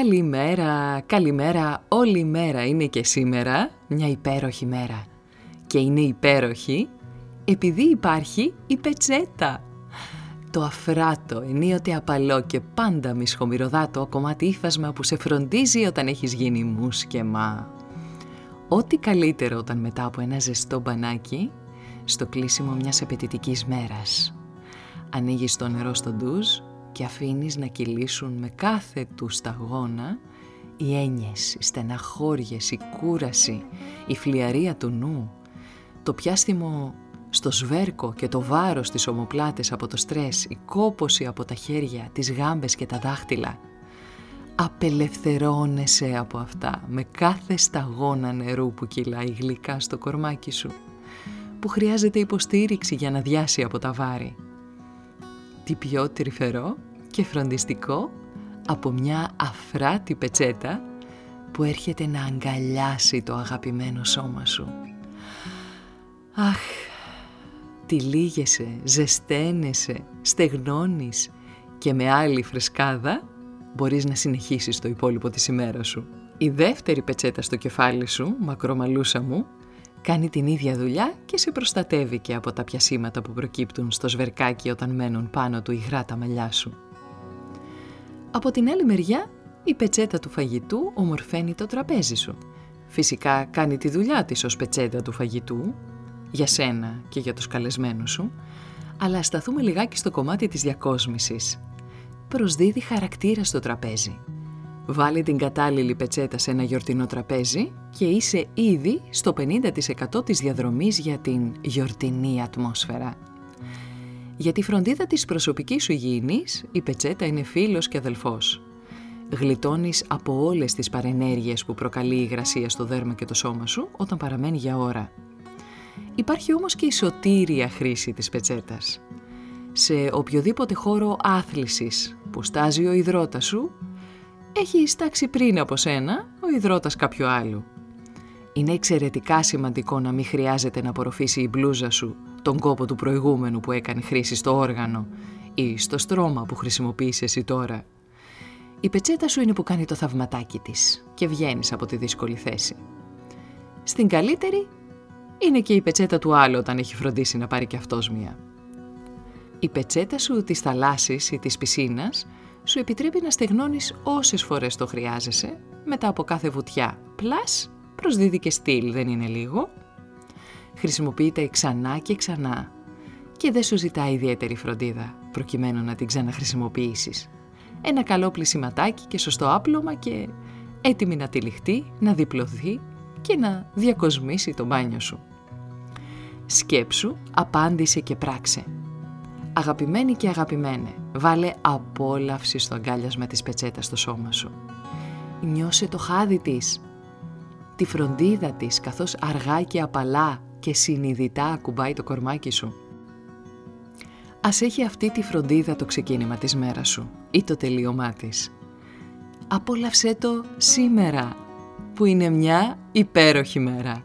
Καλημέρα, καλημέρα, όλη η μέρα είναι και σήμερα μια υπέροχη μέρα. Και είναι υπέροχη επειδή υπάρχει η πετσέτα. Το αφράτο, ενίοτε απαλό και πάντα μισχομυρωδάτο κομμάτι ύφασμα που σε φροντίζει όταν έχεις γίνει μουσκεμά. Ό,τι καλύτερο όταν μετά από ένα ζεστό μπανάκι, στο κλείσιμο μιας απαιτητικής μέρας. Ανοίγεις το νερό στο ντουζ και αφήνεις να κυλήσουν με κάθε τους σταγόνα οι έννοιες, οι στεναχώριες, η κούραση, η φλιαρία του νου, το πιάστημο στο σβέρκο και το βάρος στις ομοπλάτες από το στρες, η κόποση από τα χέρια, τις γάμπες και τα δάχτυλα. Απελευθερώνεσαι από αυτά με κάθε σταγόνα νερού που κυλάει γλυκά στο κορμάκι σου, που χρειάζεται υποστήριξη για να διάσει από τα βάρη τι πιο τρυφερό και φροντιστικό από μια αφράτη πετσέτα που έρχεται να αγκαλιάσει το αγαπημένο σώμα σου. Αχ, τυλίγεσαι, ζεσταίνεσαι, στεγνώνεις και με άλλη φρεσκάδα μπορείς να συνεχίσεις το υπόλοιπο της ημέρας σου. Η δεύτερη πετσέτα στο κεφάλι σου, μακρομαλούσα μου, Κάνει την ίδια δουλειά και σε προστατεύει και από τα πιασίματα που προκύπτουν στο σβερκάκι όταν μένουν πάνω του υγρά τα μαλλιά σου. Από την άλλη μεριά, η πετσέτα του φαγητού ομορφαίνει το τραπέζι σου. Φυσικά κάνει τη δουλειά της ως πετσέτα του φαγητού, για σένα και για τους καλεσμένους σου, αλλά σταθούμε λιγάκι στο κομμάτι της διακόσμησης. Προσδίδει χαρακτήρα στο τραπέζι. Βάλει την κατάλληλη πετσέτα σε ένα γιορτινό τραπέζι και είσαι ήδη στο 50% της διαδρομής για την γιορτινή ατμόσφαιρα. Για τη φροντίδα της προσωπικής σου υγιεινής, η πετσέτα είναι φίλος και αδελφός. Γλιτώνεις από όλες τις παρενέργειες που προκαλεί η υγρασία στο δέρμα και το σώμα σου όταν παραμένει για ώρα. Υπάρχει όμως και η σωτήρια χρήση της πετσέτας. Σε οποιοδήποτε χώρο άθλησης που στάζει ο υδρότας σου, έχει στάξει πριν από σένα ο υδρότας κάποιου άλλου. Είναι εξαιρετικά σημαντικό να μην χρειάζεται να απορροφήσει η μπλούζα σου τον κόπο του προηγούμενου που έκανε χρήση στο όργανο ή στο στρώμα που χρησιμοποιείς εσύ τώρα. Η πετσέτα σου είναι που κάνει το θαυματάκι της και βγαίνεις από τη δύσκολη θέση. Στην καλύτερη είναι και η πετσέτα του άλλου όταν έχει φροντίσει να πάρει και αυτός μία. Η πετσέτα σου της θαλάσσης ή της πισίνας σου επιτρέπει να στεγνώνεις όσες φορές το χρειάζεσαι μετά από κάθε βουτιά. Πλάς προσδίδει και στυλ, δεν είναι λίγο. Χρησιμοποιείται ξανά και ξανά και δεν σου ζητά ιδιαίτερη φροντίδα προκειμένου να την ξαναχρησιμοποιήσεις. Ένα καλό πλησιματάκι και σωστό άπλωμα και έτοιμη να τυλιχτεί, να διπλωθεί και να διακοσμήσει το μπάνιο σου. Σκέψου, απάντησε και πράξε. Αγαπημένη και αγαπημένε, βάλε απόλαυση στο αγκάλιασμα της πετσέτας στο σώμα σου. Νιώσε το χάδι της, τη φροντίδα της καθώς αργά και απαλά και συνειδητά ακουμπάει το κορμάκι σου. Ας έχει αυτή τη φροντίδα το ξεκίνημα της μέρας σου ή το τελείωμά της. Απόλαυσέ το σήμερα που είναι μια υπέροχη μέρα.